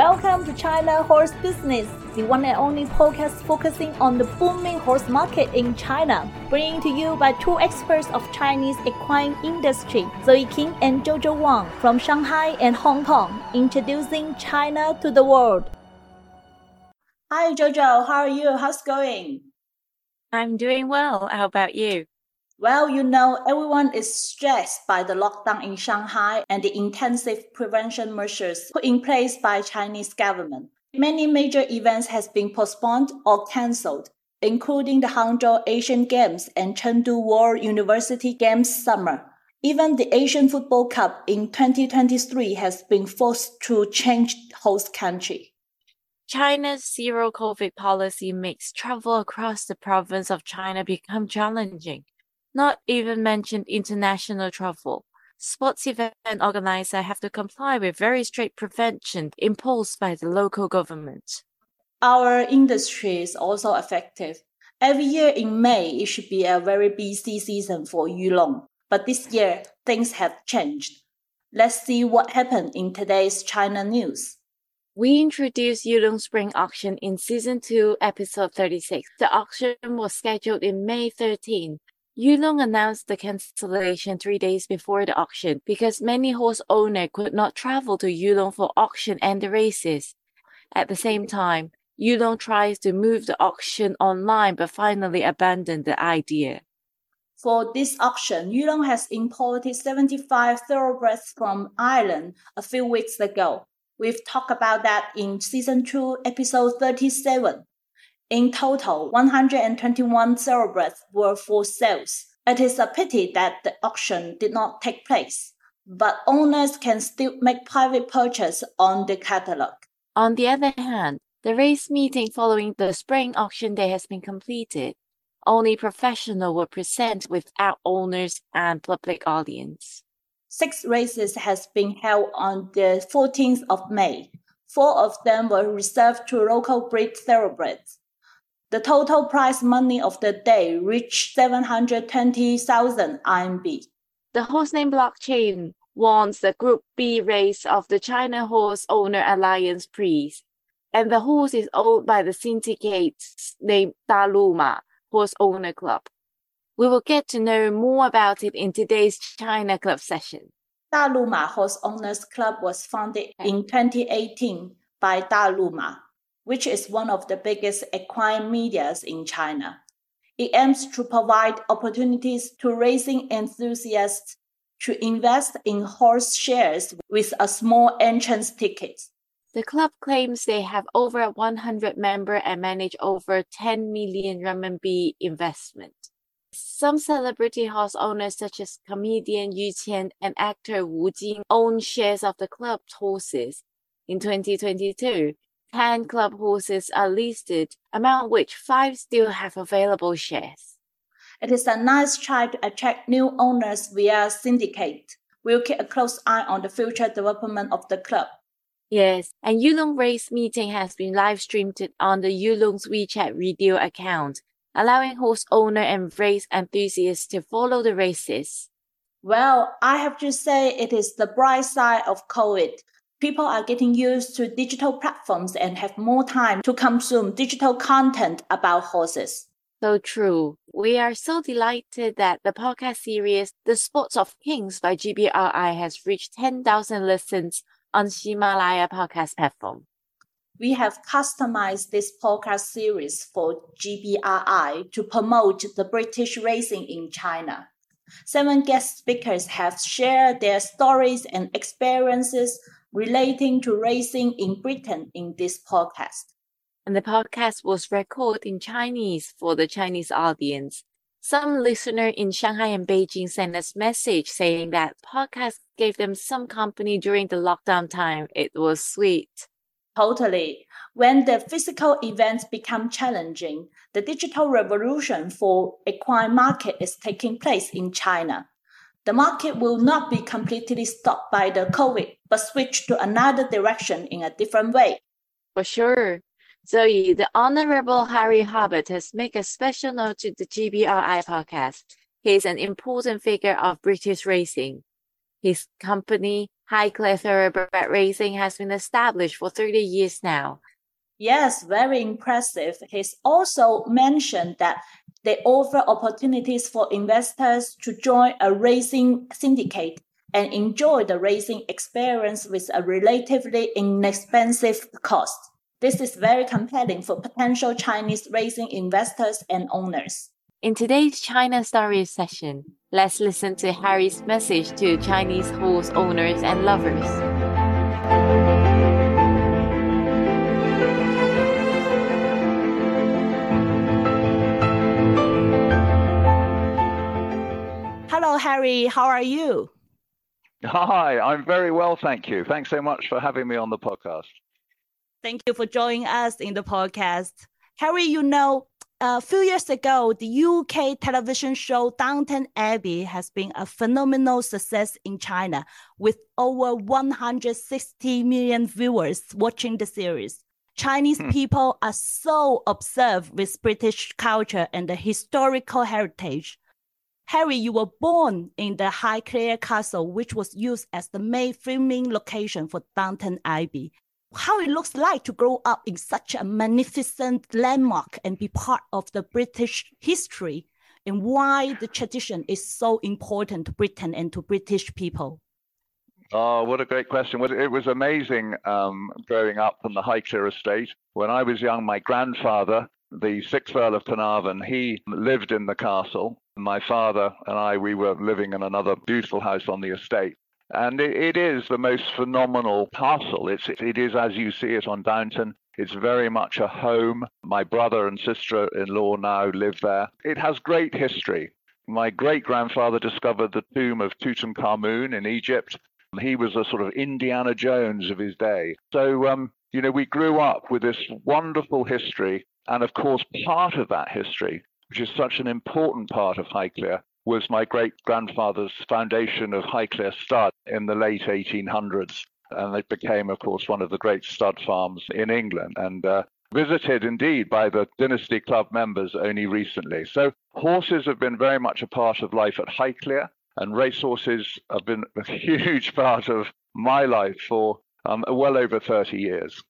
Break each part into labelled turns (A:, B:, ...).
A: Welcome to China Horse Business, the one and only podcast focusing on the booming horse market in China. Bringing to you by two experts of Chinese equine industry, Zoe King and Jojo Wang from Shanghai and Hong Kong, introducing China to the world. Hi Jojo, how are you? How's it going?
B: I'm doing well. How about you?
A: Well, you know, everyone is stressed by the lockdown in Shanghai and the intensive prevention measures put in place by Chinese government. Many major events has been postponed or cancelled, including the Hangzhou Asian Games and Chengdu World University Games summer. Even the Asian Football Cup in 2023 has been forced to change host country.
B: China's zero COVID policy makes travel across the province of China become challenging not even mentioned international travel. Sports event organizers have to comply with very strict prevention imposed by the local government.
A: Our industry is also affected. Every year in May, it should be a very busy season for Yulong. But this year, things have changed. Let's see what happened in today's China news.
B: We introduced Yulong Spring Auction in Season 2, Episode 36. The auction was scheduled in May 13, Yulong announced the cancellation three days before the auction because many horse owners could not travel to Yulong for auction and the races. At the same time, Yulong tries to move the auction online but finally abandoned the idea.
A: For this auction, Yulong has imported 75 thoroughbreds from Ireland a few weeks ago. We've talked about that in season 2, episode 37. In total, 121 thoroughbreds were for sales. It is a pity that the auction did not take place, but owners can still make private purchase on the catalog.
B: On the other hand, the race meeting following the spring auction day has been completed. Only professional were present without owners and public audience.
A: Six races has been held on the 14th of May. Four of them were reserved to local breed thoroughbreds. The total prize money of the day reached 720,000 RMB.
B: The horse name blockchain won the Group B race of the China Horse Owner Alliance Prix, and the horse is owned by the syndicate named Daluma Horse Owner Club. We will get to know more about it in today's China Club session.
A: Daluma Horse Owners Club was founded in 2018 by Daluma, which is one of the biggest equine medias in China. It aims to provide opportunities to racing enthusiasts to invest in horse shares with a small entrance ticket.
B: The club claims they have over 100 members and manage over 10 million RMB investment. Some celebrity horse owners such as comedian Yu Qian and actor Wu Jing own shares of the club's horses. In 2022, 10 club horses are listed, among which five still have available shares.
A: It is a nice try to attract new owners via syndicate. We'll keep a close eye on the future development of the club.
B: Yes, and Yulong race meeting has been live streamed on the Yulong's WeChat video account, allowing horse owner and race enthusiasts to follow the races.
A: Well, I have to say it is the bright side of COVID people are getting used to digital platforms and have more time to consume digital content about horses.
B: So true. We are so delighted that the podcast series, The Sports of Kings by GBRI has reached 10,000 listens on Himalaya podcast platform.
A: We have customized this podcast series for GBRI to promote the British racing in China. Seven guest speakers have shared their stories and experiences relating to racing in Britain in this podcast.
B: And the podcast was recorded in Chinese for the Chinese audience. Some listener in Shanghai and Beijing sent us message saying that podcast gave them some company during the lockdown time. It was sweet.
A: Totally. When the physical events become challenging, the digital revolution for equine market is taking place in China. The market will not be completely stopped by the COVID, but switch to another direction in a different way.
B: For sure. Zoe, the Honorable Harry Herbert has made a special note to the GBRI podcast. He is an important figure of British racing. His company, Highclere Thoroughbred Racing has been established for 30 years now.
A: Yes, very impressive. He's also mentioned that they offer opportunities for investors to join a racing syndicate and enjoy the racing experience with a relatively inexpensive cost. This is very compelling for potential Chinese racing investors and owners.
B: In today's China Stories session, let's listen to Harry's message to Chinese horse owners and lovers.
A: Harry. How are you?
C: Hi, I'm very well, thank you. Thanks so much for having me on the podcast.
A: Thank you for joining us in the podcast. Harry, you know, a few years ago, the UK television show Downton Abbey has been a phenomenal success in China, with over 160 million viewers watching the series. Chinese hmm. people are so obsessed with British culture and the historical heritage. Harry, you were born in the Highclere Castle, which was used as the main filming location for Downton Abbey how it looks like to grow up in such a magnificent landmark and be part of the British history and why the tradition is so important to Britain and to British people.
C: Oh, what a great question. It was amazing um, growing up on the Highclere estate. When I was young, my grandfather, the sixth Earl of Carnarvon, he lived in the castle. My father and I, we were living in another beautiful house on the estate. And it, it is the most phenomenal castle. It's, it is as you see it on Downton. It's very much a home. My brother and sister in law now live there. It has great history. My great grandfather discovered the tomb of Tutankhamun in Egypt. He was a sort of Indiana Jones of his day. So, um, you know, we grew up with this wonderful history. And of course, part of that history, which is such an important part of Highclere, was my great grandfather's foundation of Highclere Stud in the late 1800s. And it became, of course, one of the great stud farms in England and uh, visited indeed by the Dynasty Club members only recently. So horses have been very much a part of life at Highclere, and racehorses have been a huge part of my life for um, well over 30 years.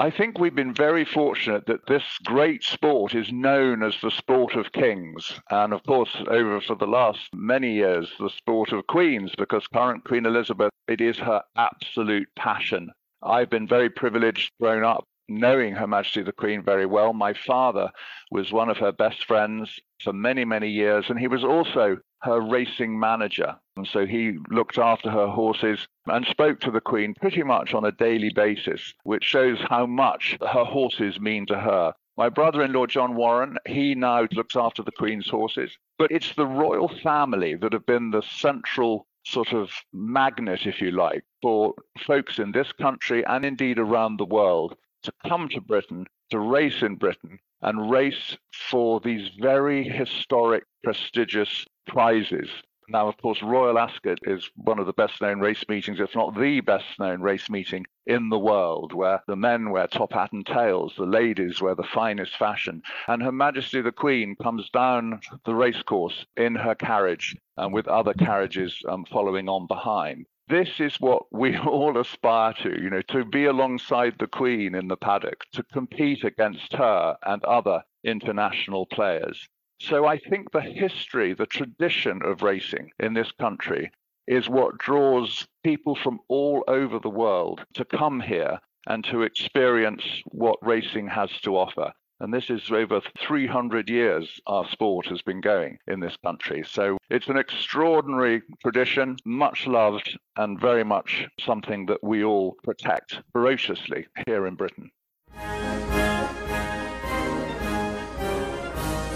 C: I think we've been very fortunate that this great sport is known as the sport of kings. And of course, over for the last many years, the sport of queens, because current Queen Elizabeth, it is her absolute passion. I've been very privileged growing up knowing Her Majesty the Queen very well. My father was one of her best friends for many, many years, and he was also her racing manager. And so he looked after her horses and spoke to the Queen pretty much on a daily basis, which shows how much her horses mean to her. My brother in law, John Warren, he now looks after the Queen's horses. But it's the royal family that have been the central sort of magnet, if you like, for folks in this country and indeed around the world to come to Britain, to race in Britain, and race for these very historic, prestigious prizes. Now, of course, Royal Ascot is one of the best known race meetings, if not the best known race meeting in the world, where the men wear top hat and tails, the ladies wear the finest fashion, and Her Majesty the Queen comes down the racecourse in her carriage and with other carriages um, following on behind this is what we all aspire to, you know, to be alongside the Queen in the paddock, to compete against her and other international players. So I think the history, the tradition of racing in this country is what draws people from all over the world to come here and to experience what racing has to offer. And this is over 300 years our sport has been going in this country. So it's an extraordinary tradition, much loved, and very much something that we all protect ferociously here in Britain.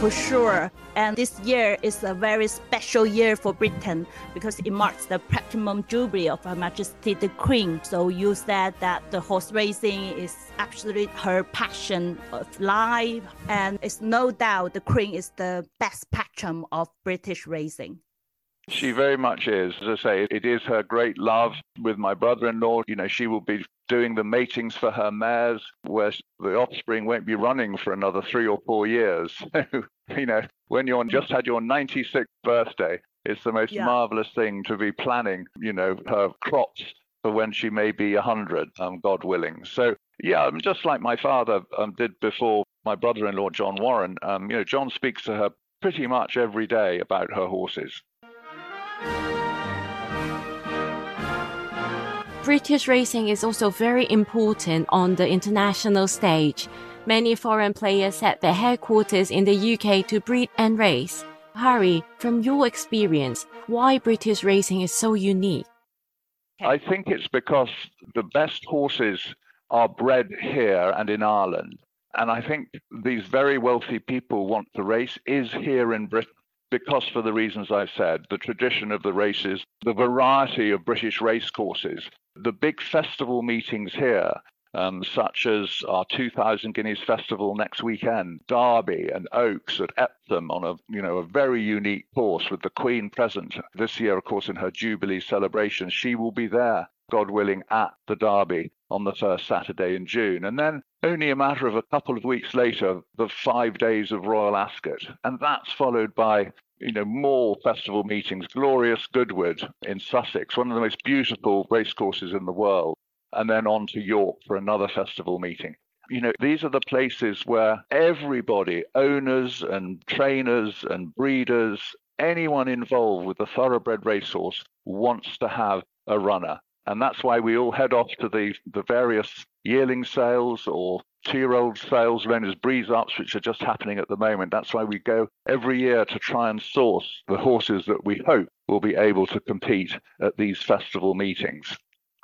A: For sure. And this year is a very special year for Britain because it marks the platinum jubilee of Her Majesty the Queen. So you said that the horse racing is absolutely her passion of life, and it's no doubt the Queen is the best patron of British racing.
C: She very much is. As I say, it is her great love with my brother in law. You know, she will be doing the matings for her mares, where the offspring won't be running for another three or four years. you know, when you just had your 96th birthday, it's the most yeah. marvelous thing to be planning, you know, her crops for when she may be 100, um, God willing. So, yeah, just like my father um, did before my brother in law, John Warren, um, you know, John speaks to her pretty much every day about her horses.
B: British racing is also very important on the international stage. Many foreign players set their headquarters in the UK to breed and race. Harry, from your experience, why British racing is so unique?
C: I think it's because the best horses are bred here and in Ireland. And I think these very wealthy people want to race is here in Britain because for the reasons I've said, the tradition of the races, the variety of British racecourses, the big festival meetings here, um, such as our 2000 Guineas Festival next weekend, Derby and Oaks at Epsom on a you know a very unique course with the Queen present this year, of course, in her Jubilee celebration. She will be there, God willing, at the Derby on the first Saturday in June, and then only a matter of a couple of weeks later, the five days of Royal Ascot, and that's followed by you know, more festival meetings, Glorious Goodwood in Sussex, one of the most beautiful racecourses in the world and then on to York for another festival meeting. You know, these are the places where everybody, owners and trainers and breeders, anyone involved with the thoroughbred racehorse wants to have a runner. And that's why we all head off to the, the various yearling sales or two-year-old sales known as breeze ups, which are just happening at the moment. That's why we go every year to try and source the horses that we hope will be able to compete at these festival meetings.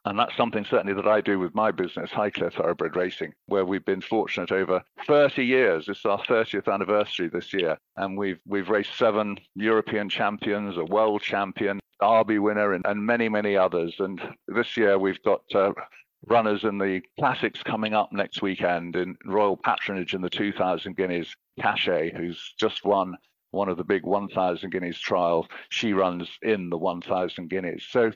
C: And that's something certainly that I do with my business, Highclere Thoroughbred Racing, where we've been fortunate over 30 years. It's our 30th anniversary this year, and we've we've raced seven European champions, a world champion, Derby winner, and, and many many others. And this year we've got uh, runners in the classics coming up next weekend in royal patronage in the 2,000 guineas. Cachet, who's just won one of the big 1,000 guineas trials, she runs in the 1,000 guineas. So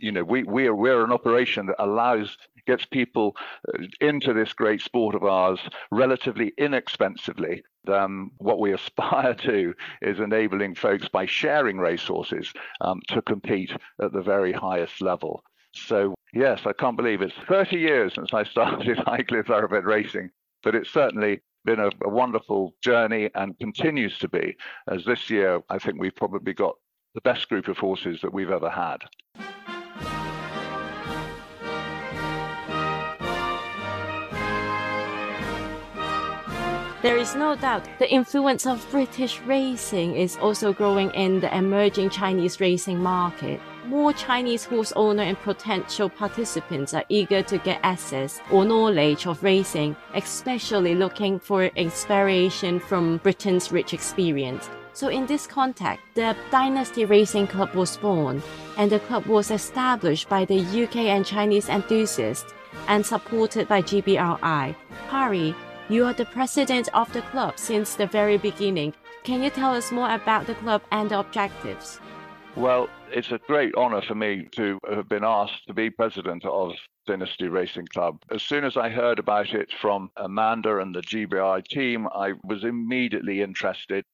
C: you know, we we're we're an operation that allows gets people uh, into this great sport of ours relatively inexpensively. Um, what we aspire to is enabling folks by sharing resources um, to compete at the very highest level. So yes, I can't believe it's 30 years since I started Highclere Thoroughbred Racing, but it's certainly been a, a wonderful journey and continues to be. As this year, I think we've probably got the best group of horses that we've ever had.
B: There is no doubt the influence of British racing is also growing in the emerging Chinese racing market. More Chinese horse owners and potential participants are eager to get access or knowledge of racing, especially looking for inspiration from Britain's rich experience. So in this context, the Dynasty Racing Club was born, and the club was established by the UK and Chinese enthusiasts and supported by GBRI. Harry, you are the president of the club since the very beginning. Can you tell us more about the club and the objectives?
C: Well, it's a great honor for me to have been asked to be president of Dynasty Racing Club. As soon as I heard about it from Amanda and the GBI team, I was immediately interested.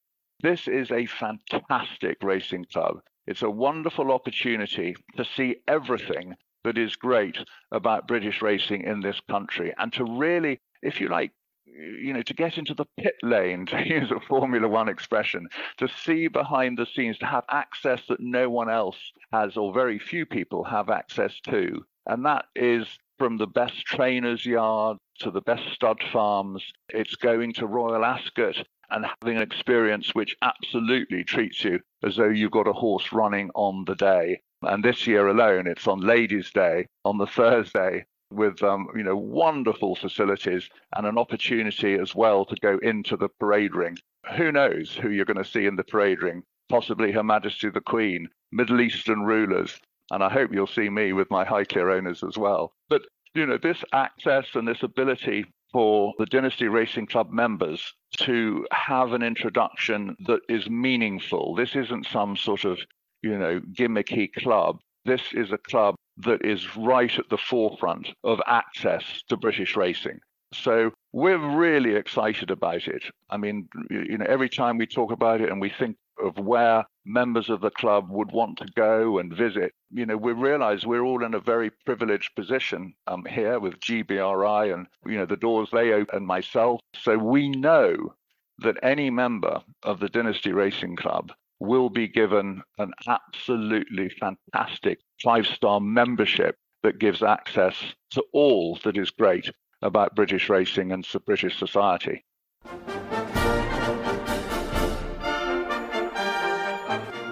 C: This is a fantastic racing club. It's a wonderful opportunity to see everything that is great about British racing in this country and to really, if you like, you know, to get into the pit lane, to use a Formula One expression, to see behind the scenes, to have access that no one else has, or very few people have access to. And that is from the best trainers' yard to the best stud farms. It's going to Royal Ascot and having an experience which absolutely treats you as though you've got a horse running on the day. And this year alone, it's on Ladies' Day on the Thursday with um, you know wonderful facilities and an opportunity as well to go into the parade ring. Who knows who you're going to see in the parade ring? Possibly Her Majesty the Queen, Middle Eastern rulers, and I hope you'll see me with my Highclere owners as well. But you know this access and this ability for the Dynasty Racing Club members to have an introduction that is meaningful. This isn't some sort of you know gimmicky club. This is a club that is right at the forefront of access to British racing. So we're really excited about it. I mean, you know, every time we talk about it and we think of where members of the club would want to go and visit. You know, we realize we're all in a very privileged position um, here with GBRI and, you know, the doors they open and myself. So we know that any member of the Dynasty Racing Club will be given an absolutely fantastic five star membership that gives access to all that is great about British racing and British society.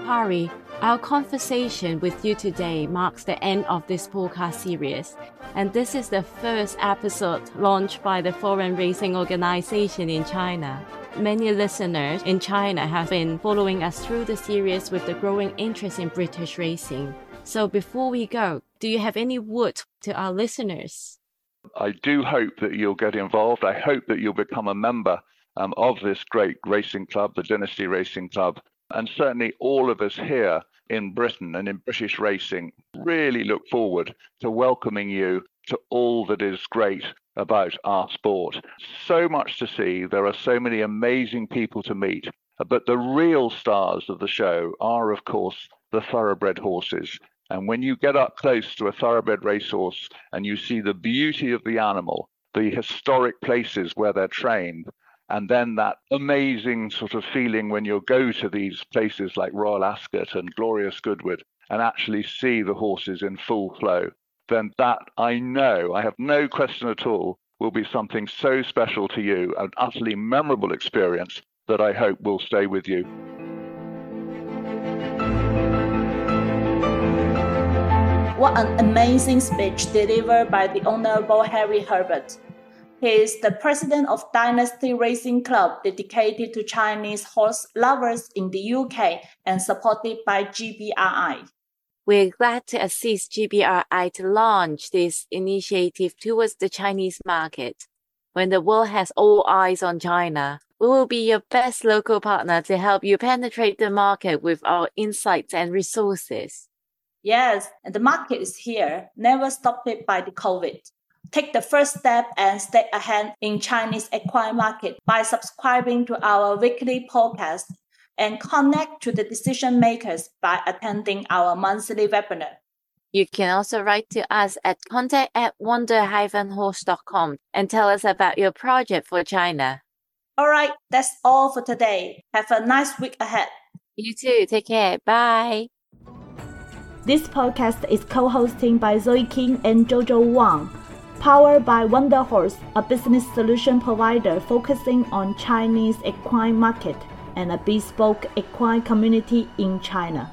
B: Harry, our conversation with you today marks the end of this podcast series, and this is the first episode launched by the Foreign Racing Organization in China. Many listeners in China have been following us through the series with the growing interest in British racing. So before we go, do you have any word to our listeners?
C: I do hope that you'll get involved. I hope that you'll become a member um, of this great racing club, the Dynasty Racing Club, and certainly all of us here in Britain and in British racing really look forward to welcoming you to all that is great about our sport. So much to see. There are so many amazing people to meet. But the real stars of the show are, of course, the thoroughbred horses. And when you get up close to a thoroughbred racehorse and you see the beauty of the animal, the historic places where they're trained, and then that amazing sort of feeling when you go to these places like Royal Ascot and Glorious Goodwood and actually see the horses in full flow, then that I know, I have no question at all, will be something so special to you, an utterly memorable experience that I hope will stay with you.
A: What an amazing speech delivered by the Honorable Harry Herbert. He is the president of Dynasty Racing Club dedicated to Chinese horse lovers in the UK and supported by GBRI.
B: We're glad to assist GBRI to launch this initiative towards the Chinese market. When the world has all eyes on China, we will be your best local partner to help you penetrate the market with our insights and resources.
A: Yes, and the market is here, never stopped by the COVID. Take the first step and stay ahead in Chinese equine market by subscribing to our weekly podcast and connect to the decision makers by attending our monthly webinar.
B: You can also write to us at contact at wonder-horse.com and tell us about your project for China.
A: All right, that's all for today. Have a nice week ahead.
B: You too. Take care. Bye.
A: This podcast is co-hosted by Zoe King and Jojo Wang. Powered by Wonder Horse, a business solution provider focusing on Chinese equine market and a bespoke equine community in China.